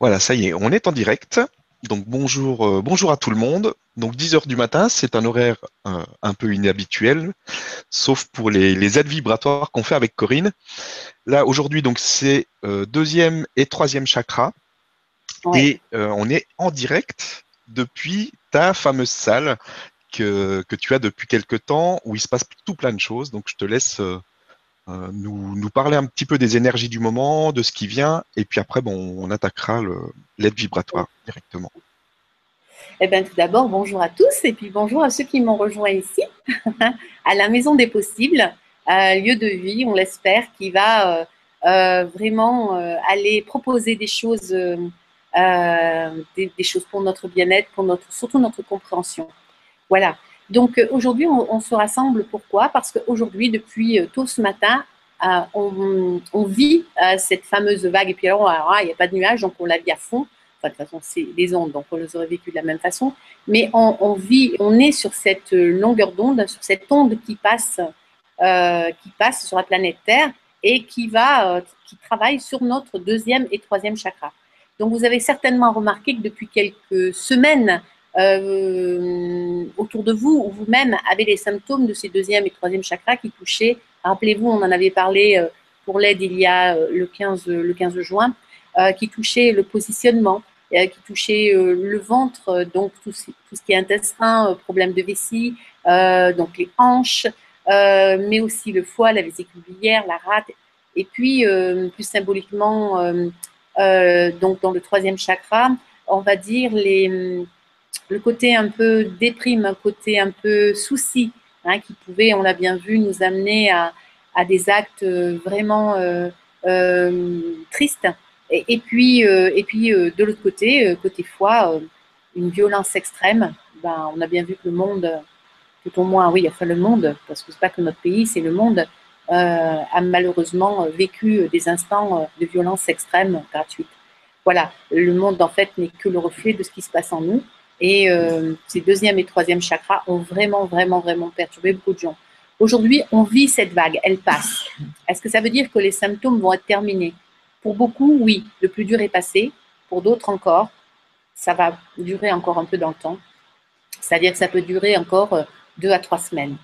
Voilà, ça y est, on est en direct. Donc bonjour, euh, bonjour à tout le monde. Donc 10 heures du matin, c'est un horaire euh, un peu inhabituel, sauf pour les, aides vibratoires qu'on fait avec Corinne. Là aujourd'hui, donc c'est euh, deuxième et troisième chakra, et on est en direct depuis ta fameuse salle que, que, tu as depuis quelque temps, où il se passe tout plein de choses. Donc je te laisse euh, nous, parler un petit peu des énergies du moment, de ce qui vient, et puis après, bon, on attaquera l'aide vibratoire directement. Eh bien, tout d'abord, bonjour à tous, et puis bonjour à ceux qui m'ont rejoint ici, à la Maison des Possibles, un lieu de vie, on l'espère, qui va euh, euh, vraiment aller proposer des choses, des, choses pour notre bien-être, pour notre, surtout notre compréhension. Voilà. Donc euh, aujourd'hui, on, se rassemble. Pourquoi? Parce qu'aujourd'hui, depuis euh, tôt ce matin, euh, on, vit cette fameuse vague. Et puis alors, il n'y a pas de nuages, donc on la vit à fond. Enfin, de toute façon, c'est des ondes, donc on les aurait vécues de la même façon. Mais on, vit, on est sur cette longueur d'onde, sur cette onde qui passe, qui passe sur la planète Terre et qui va, qui travaille sur notre deuxième et troisième chakra. Donc, vous avez certainement remarqué que depuis quelques semaines, euh, autour de vous ou vous-même avez les symptômes de ces deuxième et troisième chakras qui touchaient, rappelez-vous, on en avait parlé euh, pour l'aide il y a euh, le 15, le 15 juin, qui touchait le positionnement, qui touchait le ventre, donc tout, ce qui est intestin, problème de vessie, donc les hanches, mais aussi le foie, la vésicule biliaire, la rate, et puis plus symboliquement, donc dans le troisième chakra, on va dire les le côté un peu déprime, un côté un peu souci, hein, qui pouvait, on l'a bien vu, nous amener à, des actes euh, vraiment euh, euh, tristes. Et, puis, et puis de l'autre côté, côté foi, une violence extrême. Ben, on a bien vu que le monde, tout au moins, oui, enfin le monde, parce que c'est pas que notre pays, c'est le monde, a malheureusement vécu des instants de violence extrême gratuite. Voilà, le monde en fait n'est que le reflet de ce qui se passe en nous. Et euh, ces deuxième et troisième chakras ont vraiment, vraiment, vraiment perturbé beaucoup de gens. Aujourd'hui, on vit cette vague, elle passe. Est-ce que ça veut dire que les symptômes vont être terminés? Pour beaucoup, oui, le plus dur est passé. Pour d'autres encore, ça va durer encore un peu dans le temps. C'est-à-dire que ça peut durer encore euh, deux à trois semaines.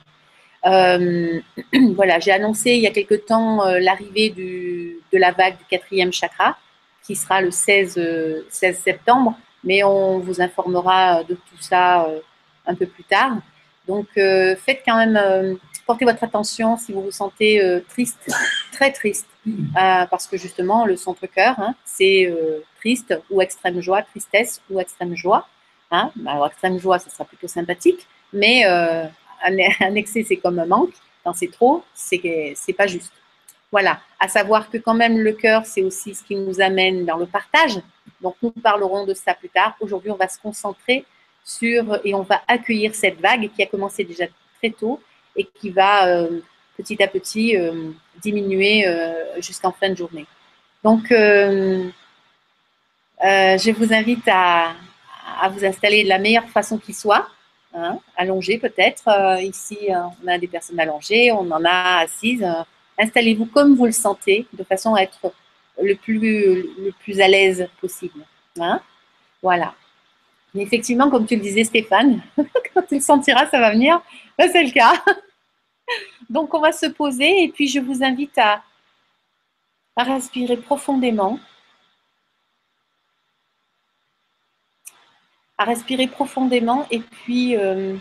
Euh, voilà, j'ai annoncé il y a quelque temps l'arrivée de la vague du quatrième chakra, qui sera le 16, 16 septembre mais on vous informera de tout ça euh, un peu plus tard. Donc, euh, faites quand même, euh, portez votre attention si vous vous sentez triste, très triste, parce que justement, le centre-cœur, hein, c'est triste ou extrême joie, tristesse ou extrême joie. Hein. Bah, alors, extrême joie, ça sera plutôt sympathique, mais un, un, excès, c'est comme un manque. Quand c'est trop, c'est pas juste. Voilà, à savoir que quand même le cœur, c'est aussi ce qui nous amène dans le partage. Donc, nous parlerons de ça plus tard. Aujourd'hui, on va se concentrer sur et on va accueillir cette vague qui a commencé déjà très tôt et qui va euh, petit à petit euh, diminuer euh, jusqu'en fin de journée. Donc, je vous invite à, vous installer de la meilleure façon qui soit, hein, allongé peut-être. ici, on a des personnes allongées, on en a assises. Installez-vous comme vous le sentez, de façon à être le plus, à l'aise possible. Hein voilà. Effectivement, comme tu le disais, Stéphane, quand tu le sentiras, ça va venir. C'est le cas. Donc, on va se poser et puis je vous invite à, à respirer profondément. À respirer profondément et puis euh,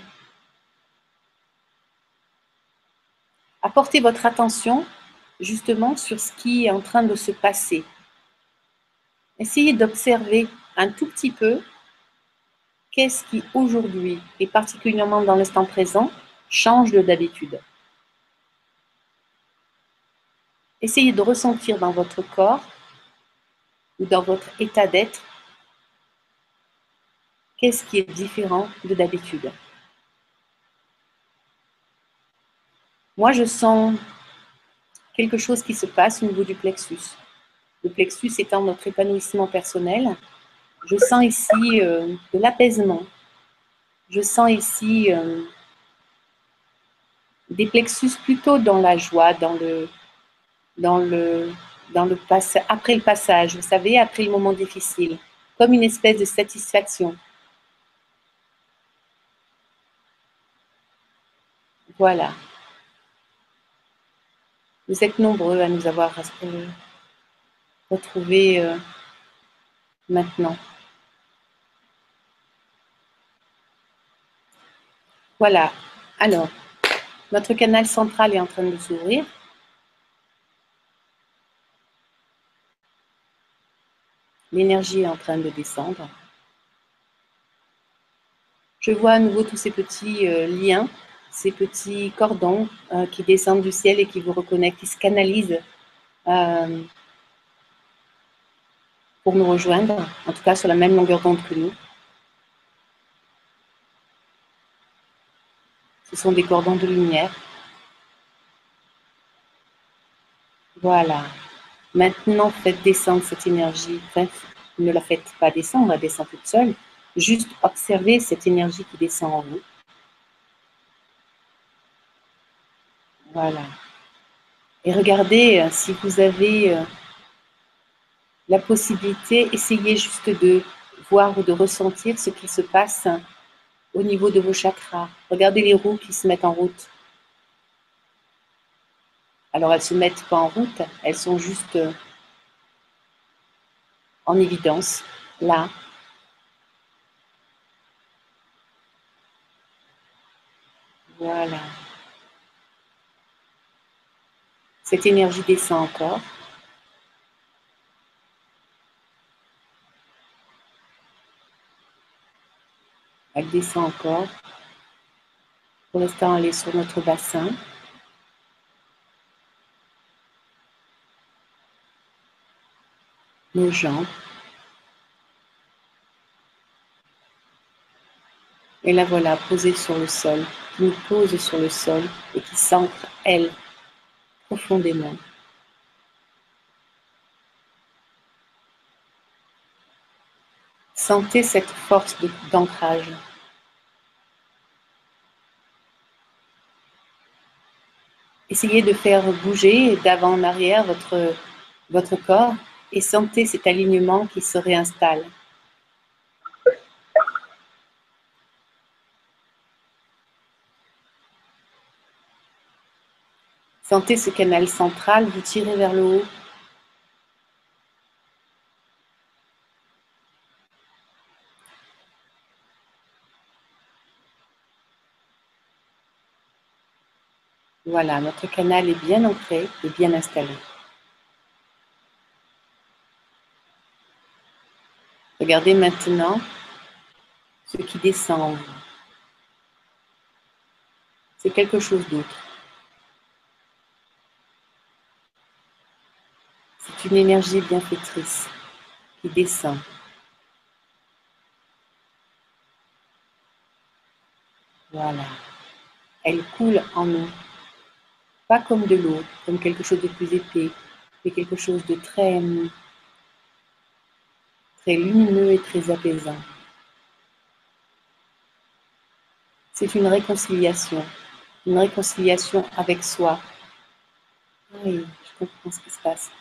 à porter votre attention justement sur ce qui est en train de se passer. Essayez d'observer un tout petit peu qu'est-ce qui aujourd'hui, et particulièrement dans l'instant présent, change de d'habitude. Essayez de ressentir dans votre corps ou dans votre état d'être qu'est-ce qui est différent de d'habitude. Moi, je sens quelque chose qui se passe au niveau du plexus. Le plexus étant notre épanouissement personnel. Je sens ici euh, de l'apaisement. Je sens ici euh, des plexus plutôt dans la joie, dans le, dans le, dans le après le passage, vous savez, après le moment difficile, comme une espèce de satisfaction. Voilà. Vous êtes nombreux à nous avoir retrouvés euh, maintenant. Voilà. Alors, notre canal central est en train de s'ouvrir. L'énergie est en train de descendre. Je vois à nouveau tous ces petits euh, liens, ces petits cordons euh, qui descendent du ciel et qui vous reconnectent, qui se canalisent euh, pour nous rejoindre, en tout cas sur la même longueur d'onde que nous. Ce sont des cordons de lumière. Voilà. Maintenant, faites descendre cette énergie. ne la faites pas descendre, elle descend toute seule. Juste observez cette énergie qui descend en vous. Voilà. Et regardez euh, si vous avez euh, la possibilité, essayez juste de voir ou de ressentir ce qui se passe au niveau de vos chakras. Regardez les roues qui se mettent en route. Alors elles ne se mettent pas en route, elles sont juste euh, en évidence, là. Voilà. Cette énergie descend encore. Elle descend encore. Pour l'instant, elle est sur notre bassin. Nos jambes. Et la voilà posée sur le sol, nous pose sur le sol et qui s'ancre, elle, Sentez cette force d'ancrage. Essayez de faire bouger d'avant en arrière votre, votre corps et sentez cet alignement qui se réinstalle. Sentez ce canal central vous tirer vers le haut Voilà, notre canal est bien ancré et bien installé. Regardez maintenant ce qui descend en vous. C'est quelque chose d'autre. C'est une énergie bienfaitrice qui descend. Voilà. Elle coule en nous pas comme de l'eau, comme quelque chose de plus épais, mais quelque chose de très, très lumineux et très apaisant. C'est une réconciliation, une réconciliation avec soi. Oui, je comprends ce qui se passe.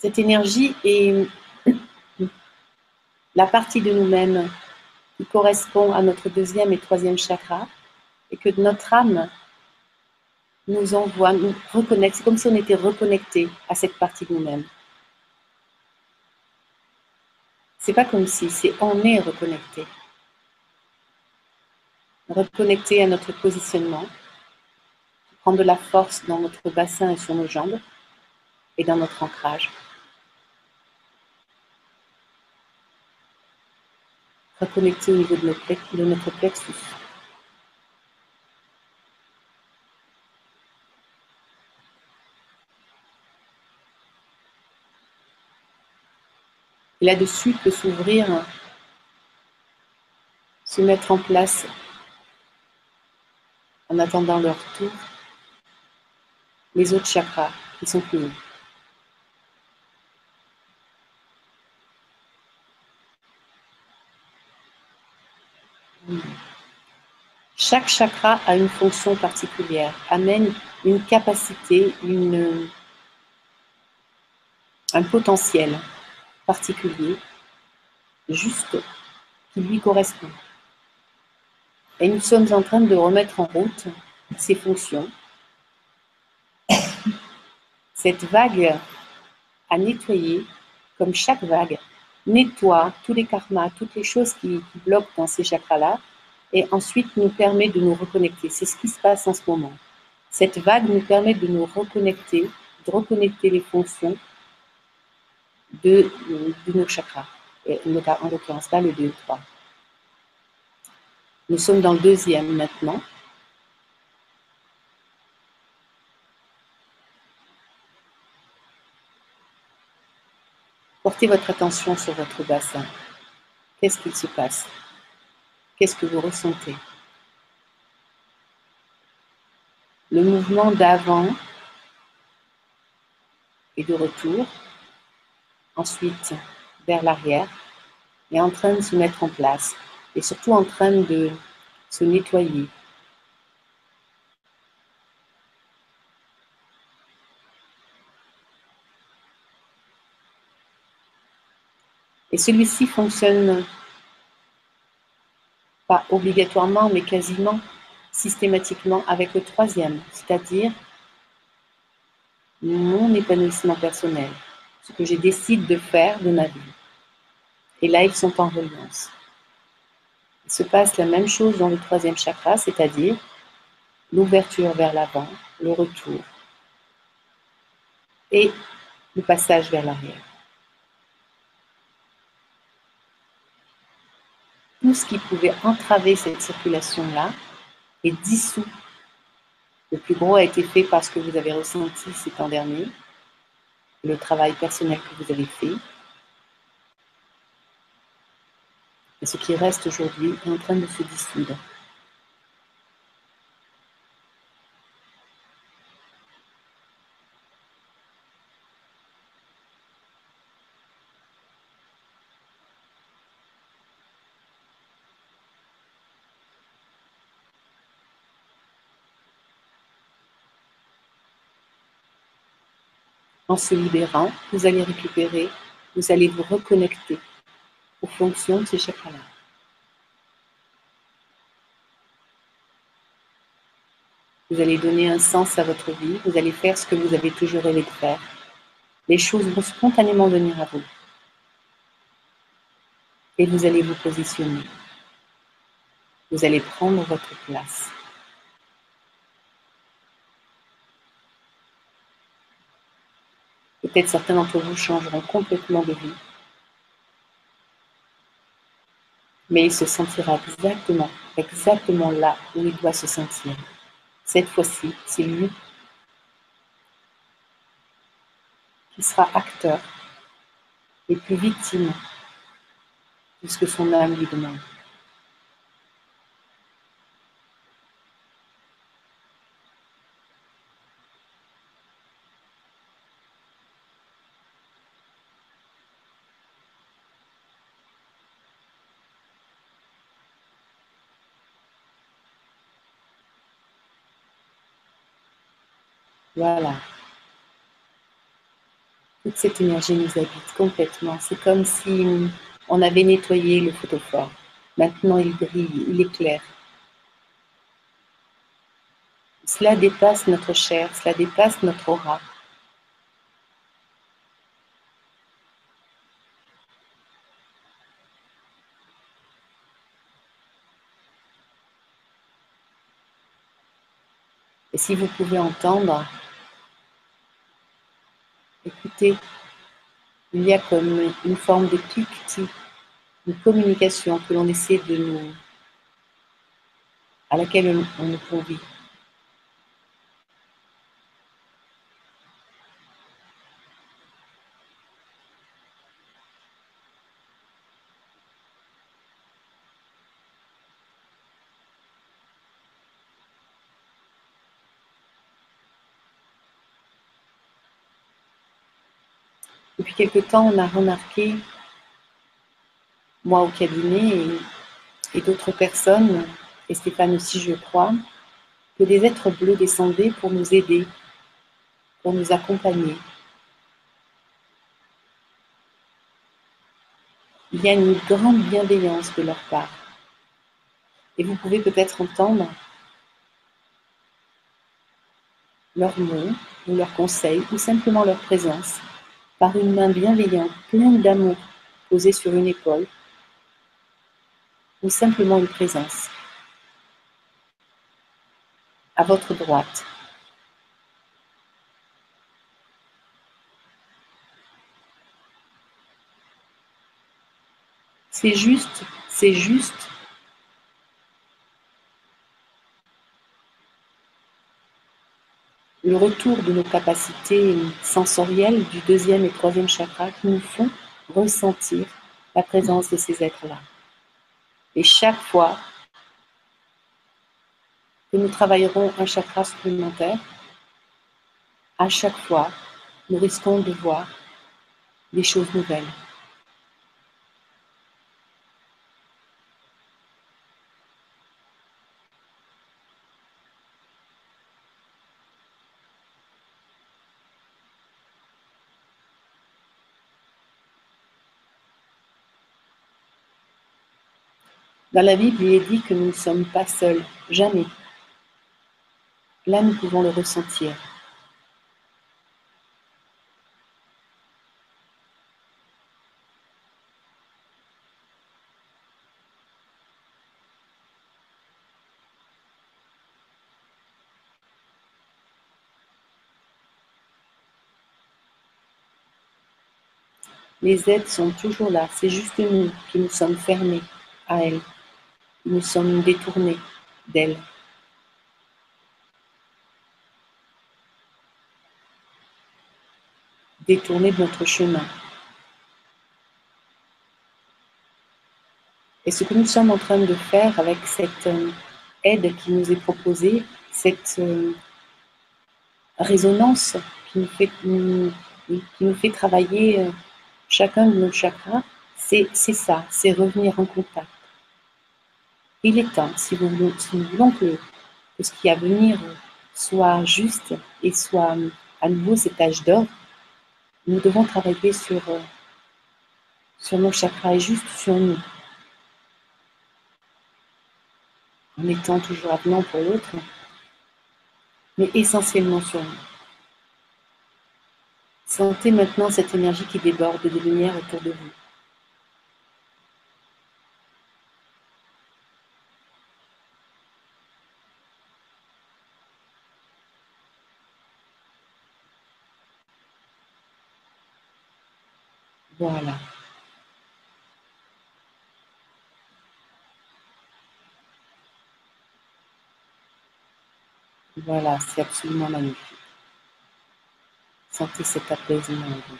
Cette énergie est la partie de nous-mêmes qui correspond à notre deuxième et troisième chakra et que notre âme nous envoie, nous reconnecte. C'est comme si on était reconnecté à cette partie de nous-mêmes. C'est pas comme si, c'est on est reconnecté. Reconnecté à notre positionnement, prendre de la force dans notre bassin et sur nos jambes et dans notre ancrage. Reconnecté au niveau de notre plexus. Et là-dessus peut s'ouvrir, se mettre en place en attendant leur tour, les autres chakras qui sont plus Chaque chakra a une fonction particulière, amène une capacité, un potentiel particulier, juste qui lui correspond. Et nous sommes en train de remettre en route ces fonctions. Cette vague à nettoyer, comme chaque vague nettoie tous les karmas, toutes les choses qui bloquent dans ces chakras-là, et ensuite nous permet de nous reconnecter. C'est ce qui se passe en ce moment. Cette vague nous permet de nous reconnecter, de reconnecter les fonctions de, nos chakras, et en l'occurrence là le 2 et 3. Nous sommes dans le deuxième maintenant. Portez votre attention sur votre bassin. Qu'est-ce qu'il se passe? Qu'est-ce que vous ressentez? Le mouvement d'avant et de retour, ensuite vers l'arrière, est en train de se mettre en place et surtout en train de se nettoyer. Et celui-ci fonctionne pas obligatoirement, mais quasiment systématiquement avec le troisième, c'est-à-dire mon épanouissement personnel, ce que je décide de faire de ma vie. Et là, ils sont en reliance. Il se passe la même chose dans le troisième chakra, c'est-à-dire l'ouverture vers l'avant, le retour et le passage vers l'arrière. Tout ce qui pouvait entraver cette circulation-là est dissous. Le plus gros a été fait parce que vous avez ressenti ces temps derniers, le travail personnel que vous avez fait. Et ce qui reste aujourd'hui est en train de se dissoudre. En se libérant, vous allez récupérer, vous allez vous reconnecter aux fonctions de ces chakras-là. Vous allez donner un sens à votre vie, vous allez faire ce que vous avez toujours rêvé de faire. Les choses vont spontanément venir à vous. Et vous allez vous positionner. Vous allez prendre votre place. Peut-être certains d'entre vous changeront complètement de vie. Mais il se sentira exactement, exactement là où il doit se sentir. Cette fois-ci, c'est lui qui sera acteur et plus victime de ce que son âme lui demande. Voilà. Toute cette énergie nous habite complètement. C'est comme si on avait nettoyé le photophore. Maintenant, il brille, il éclaire. Cela dépasse notre chair, cela dépasse notre aura. Et si vous pouvez entendre Il y a comme une forme de cliquetis, une communication que l'on essaie de nous, à laquelle on nous convie. Depuis quelque temps, on a remarqué, moi au cabinet et, d'autres personnes, et Stéphane aussi je crois, que des êtres bleus descendaient pour nous aider, pour nous accompagner. il y a une grande bienveillance de leur part. Et vous pouvez peut-être entendre leurs mots ou leurs conseils ou simplement leur présence par une main bienveillante, pleine d'amour, posée sur une épaule ou simplement une présence à votre droite. C'est juste, c'est juste le retour de nos capacités sensorielles du deuxième et troisième chakra qui nous font ressentir la présence de ces êtres-là. Et chaque fois que nous travaillerons un chakra supplémentaire, à chaque fois, nous risquons de voir des choses nouvelles. Dans la Bible, il est dit que nous ne sommes pas seuls, jamais. Là, nous pouvons le ressentir. Les aides sont toujours là, c'est juste nous qui nous sommes fermés à elles nous sommes détournés d'elle. Détournés de notre chemin. Et ce que nous sommes en train de faire avec cette euh, aide qui nous est proposée, cette euh, résonance qui nous fait, travailler euh, chacun de nos chakras, c'est ça, c'est revenir en contact il est temps, si, nous voulons que, ce qui a à venir soit juste et soit à nouveau cet âge d'or, nous devons travailler sur, sur nos chakras et juste sur nous. En étant toujours avenant pour l'autre, mais essentiellement sur nous. Sentez maintenant cette énergie qui déborde de lumière autour de vous. Voilà. Voilà, c'est absolument magnifique. Sentez cet apaisement en vous.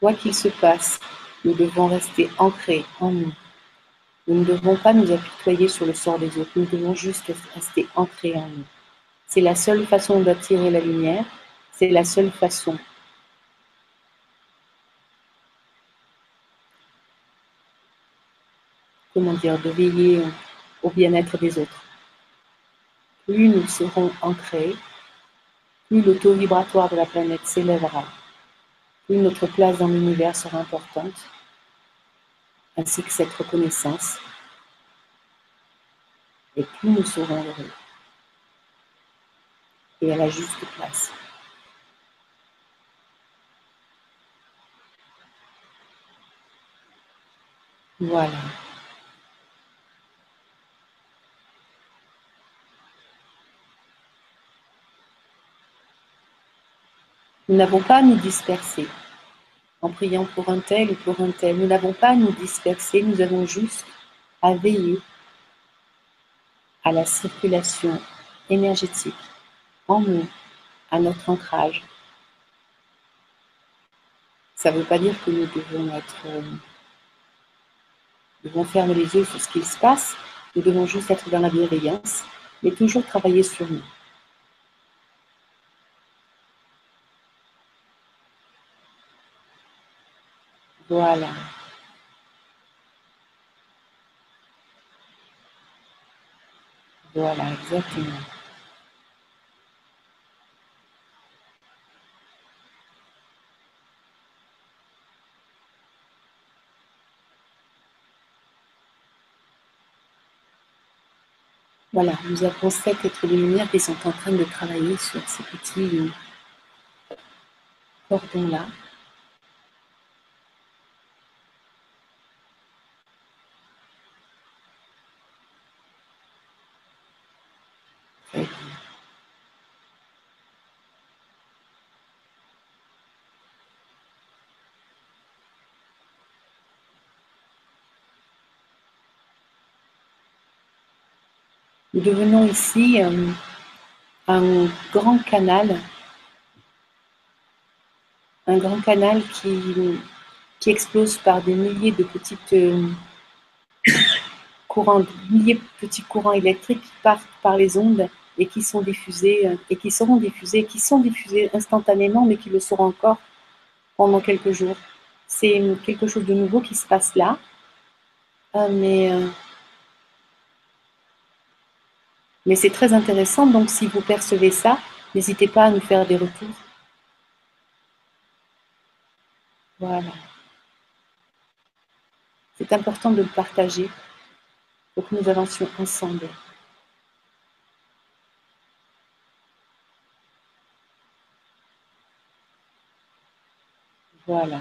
Quoi qu'il se passe, nous devons rester ancrés en nous nous ne devons pas nous apitoyer sur le sort des autres, nous devons juste rester ancrés en nous. C'est la seule façon d'attirer la lumière, c'est la seule façon. Comment dire, de veiller au bien-être des autres. Plus nous serons ancrés, plus le taux vibratoire de la planète s'élèvera, plus notre place dans l'univers sera importante, ainsi que cette reconnaissance. Et plus nous serons heureux. Et à la juste place. Voilà. Nous n'avons pas à nous disperser en priant pour un tel ou pour un tel. Nous n'avons pas à nous disperser, nous avons juste à veiller à la circulation énergétique en nous, à notre ancrage. Ça ne veut pas dire que nous devons être, euh, devons fermer les yeux sur ce qui se passe. Nous devons juste être dans la bienveillance, mais toujours travailler sur nous. Voilà. Voilà, exactement. Voilà, nous avons sept êtres de qui sont en train de travailler sur ces petits euh, cordons-là. Nous devenons ici euh, un grand canal, un grand canal qui, qui explose par des milliers de petites euh, courants, milliers de petits courants électriques qui partent par les ondes et qui sont diffusés euh, et qui seront diffusés, qui sont diffusés instantanément, mais qui le seront encore pendant quelques jours. C'est quelque chose de nouveau qui se passe là, mais mais c'est très intéressant, donc si vous percevez ça, n'hésitez pas à nous faire des retours. Voilà. C'est important de le partager pour que nous avancions ensemble. Voilà.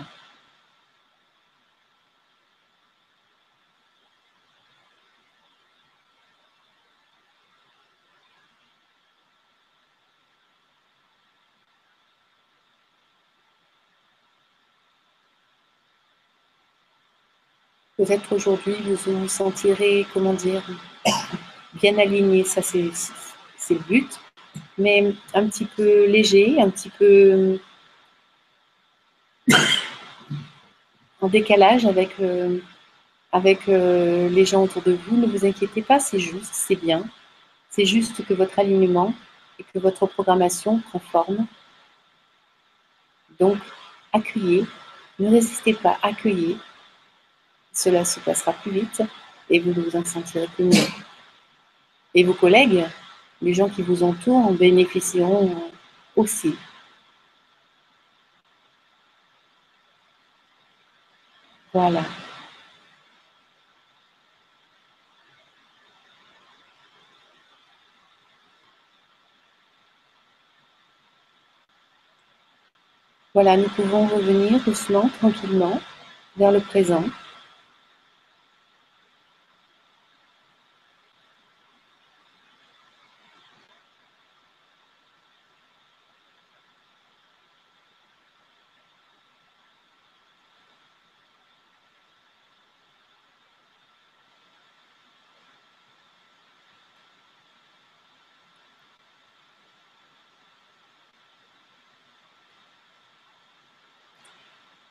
Peut-être aujourd'hui, vous vous sentirez, comment dire, bien aligné, ça c'est le but, mais un petit peu léger, un petit peu en décalage avec, euh, avec euh, les gens autour de vous. Ne vous inquiétez pas, c'est juste, c'est bien. C'est juste que votre alignement et que votre programmation prend forme. Donc, accueillez, ne résistez pas, accueillez, cela se passera plus vite et vous vous en sentirez plus mieux. Et vos collègues, les gens qui vous entourent, en bénéficieront aussi. Voilà. Voilà, nous pouvons revenir doucement, tranquillement, vers le présent.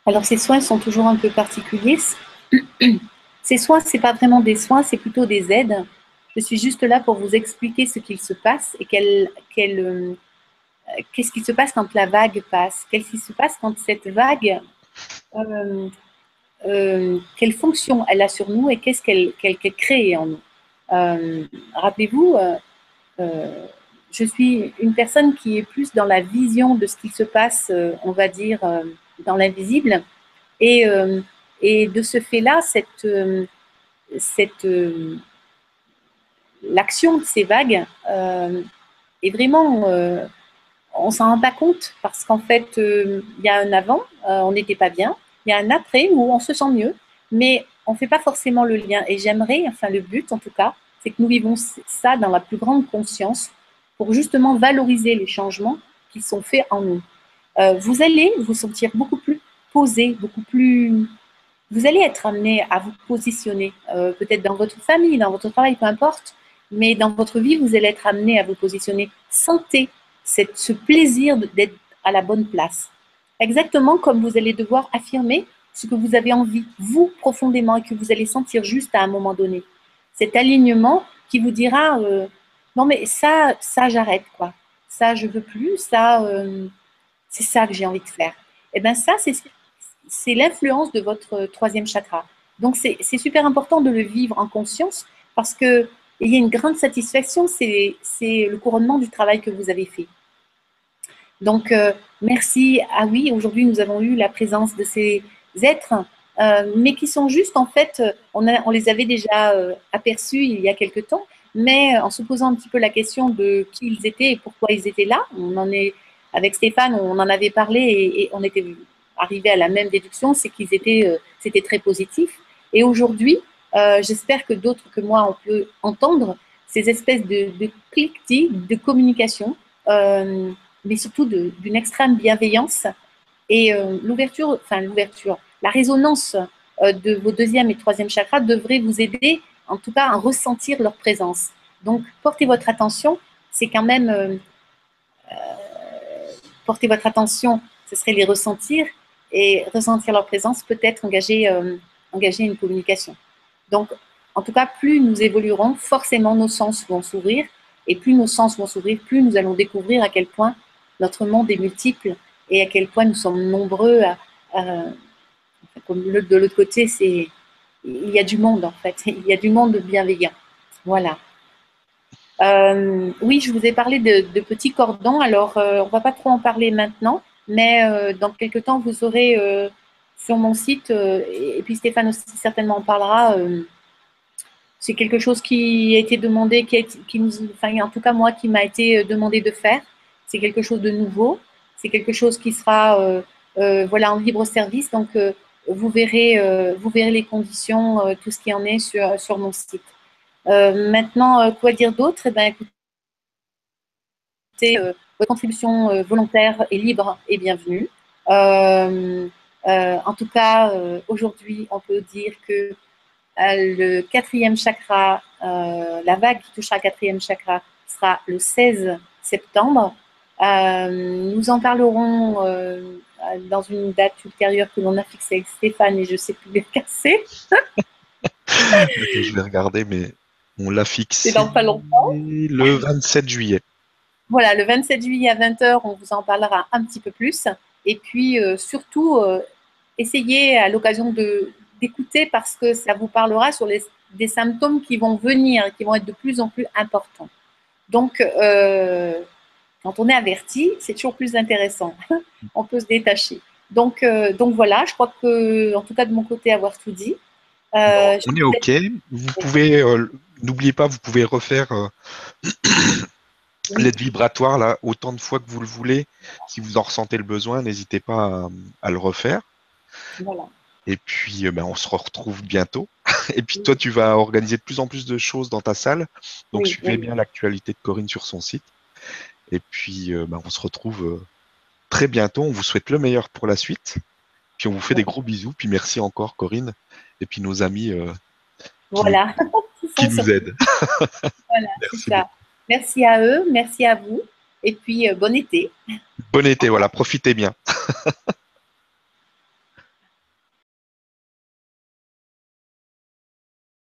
Alors ces soins sont toujours un peu particuliers. Ces soins, ce n'est pas vraiment des soins, c'est plutôt des aides. Je suis juste là pour vous expliquer ce qu'il se passe et euh, qu'est-ce qui se passe quand la vague passe, qu'est-ce qui se passe quand cette vague, euh, euh, quelle fonction elle a sur nous et qu'est-ce qu'elle crée en nous. Rappelez-vous, je suis une personne qui est plus dans la vision de ce qui se passe, on va dire, dans l'invisible. Et, euh, et, de ce fait-là, cette, euh, cette, euh, l'action de ces vagues est vraiment, on s'en rend pas compte parce qu'en fait, il y a un avant, on n'était pas bien, il y a un après où on se sent mieux, mais on ne fait pas forcément le lien. Et j'aimerais, enfin le but en tout cas, c'est que nous vivons ça dans la plus grande conscience pour justement valoriser les changements qui sont faits en nous. Euh, vous allez vous sentir beaucoup plus posé, beaucoup plus... Vous allez être amené à vous positionner, euh, peut-être dans votre famille, dans votre travail, peu importe, mais dans votre vie, vous allez être amené à vous positionner. Sentez cette, ce plaisir d'être à la bonne place. Exactement comme vous allez devoir affirmer ce que vous avez envie, vous profondément, et que vous allez sentir juste à un moment donné. Cet alignement qui vous dira euh, non mais ça, ça j'arrête quoi. Ça je veux plus, ça c'est ça que j'ai envie de faire. Et eh bien ça, c'est l'influence de votre troisième chakra. Donc c'est super important de le vivre en conscience parce qu'il y a une grande satisfaction, c'est le couronnement du travail que vous avez fait. Donc euh, merci. Ah oui, aujourd'hui nous avons eu la présence de ces êtres, euh, mais qui sont juste en fait, on, les avait déjà euh, aperçus il y a quelque temps, mais en se posant un petit peu la question de qui ils étaient et pourquoi ils étaient là. On en est, avec Stéphane, on en avait parlé et, on était arrivé à la même déduction, c'est qu'ils étaient, c'était très positif. Et aujourd'hui, j'espère que d'autres que moi, on peut entendre ces espèces de, de cliquetis, de communication, mais surtout d'une extrême bienveillance et l'ouverture, enfin l'ouverture, la résonance euh, de vos deuxième et troisième chakras devrait vous aider, en tout cas, à ressentir leur présence. Donc, portez votre attention, c'est quand même, euh, euh, portez votre attention, ce serait les ressentir, et ressentir leur présence, peut-être engager, engager une communication. Donc, en tout cas, plus nous évoluerons, forcément nos sens vont s'ouvrir, et plus nos sens vont s'ouvrir, plus nous allons découvrir à quel point notre monde est multiple et à quel point nous sommes nombreux à comme de l'autre côté, c'est il y a du monde en fait, il y a du monde bienveillant. Voilà. Euh, oui, je vous ai parlé de, petits cordons. Alors, euh, on ne va pas trop en parler maintenant, mais euh, dans quelques temps, vous aurez sur mon site, et puis Stéphane aussi certainement en parlera. c'est quelque chose qui a été demandé, qui, qui nous, enfin, en tout cas moi, qui m'a été demandé de faire. C'est quelque chose de nouveau. C'est quelque chose qui sera, voilà, en libre service. Donc vous verrez, vous verrez les conditions, tout ce qui en est sur, sur mon site. Euh, maintenant, quoi dire d'autre? Eh ben, écoutez, votre contribution volontaire et libre et bienvenue. en tout cas, aujourd'hui, on peut dire que le quatrième chakra, la vague qui touchera le quatrième chakra sera le 16 septembre. nous en parlerons dans une date ultérieure que l'on a fixée avec Stéphane et je sais plus les casser. je vais regarder, mais on l'a fixé dans pas longtemps. le 27 juillet. Voilà, le 27 juillet à 20h, on vous en parlera un petit peu plus. Et puis, euh, surtout, euh, essayez à l'occasion d'écouter parce que ça vous parlera sur les, des symptômes qui vont venir, qui vont être de plus en plus importants. Donc, euh, quand on est averti, c'est toujours plus intéressant. on peut se détacher. Donc, donc voilà, je crois que, en tout cas de mon côté, avoir tout dit. On est OK. Vous pouvez, n'oubliez pas, vous pouvez refaire l'aide vibratoire là autant de fois que vous le voulez. Si vous en ressentez le besoin, n'hésitez pas à, le refaire. Voilà. Et puis, ben, on se retrouve bientôt. Et puis, toi, tu vas organiser de plus en plus de choses dans ta salle. Donc, suivez bien l'actualité de Corinne sur son site. Et puis, euh, bah, on se retrouve euh, très bientôt. On vous souhaite le meilleur pour la suite. Puis on vous fait des gros bisous. Puis merci encore, Corinne. Et puis nos amis euh, voilà. qui nous aident. voilà, merci. Ça. merci à eux, merci à vous. Et puis, bon été. Bon été, voilà, profitez bien.